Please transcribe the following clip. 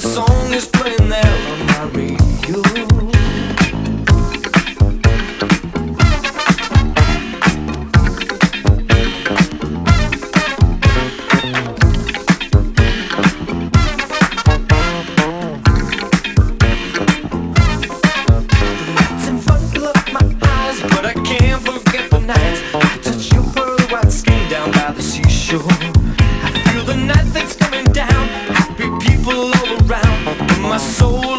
song my soul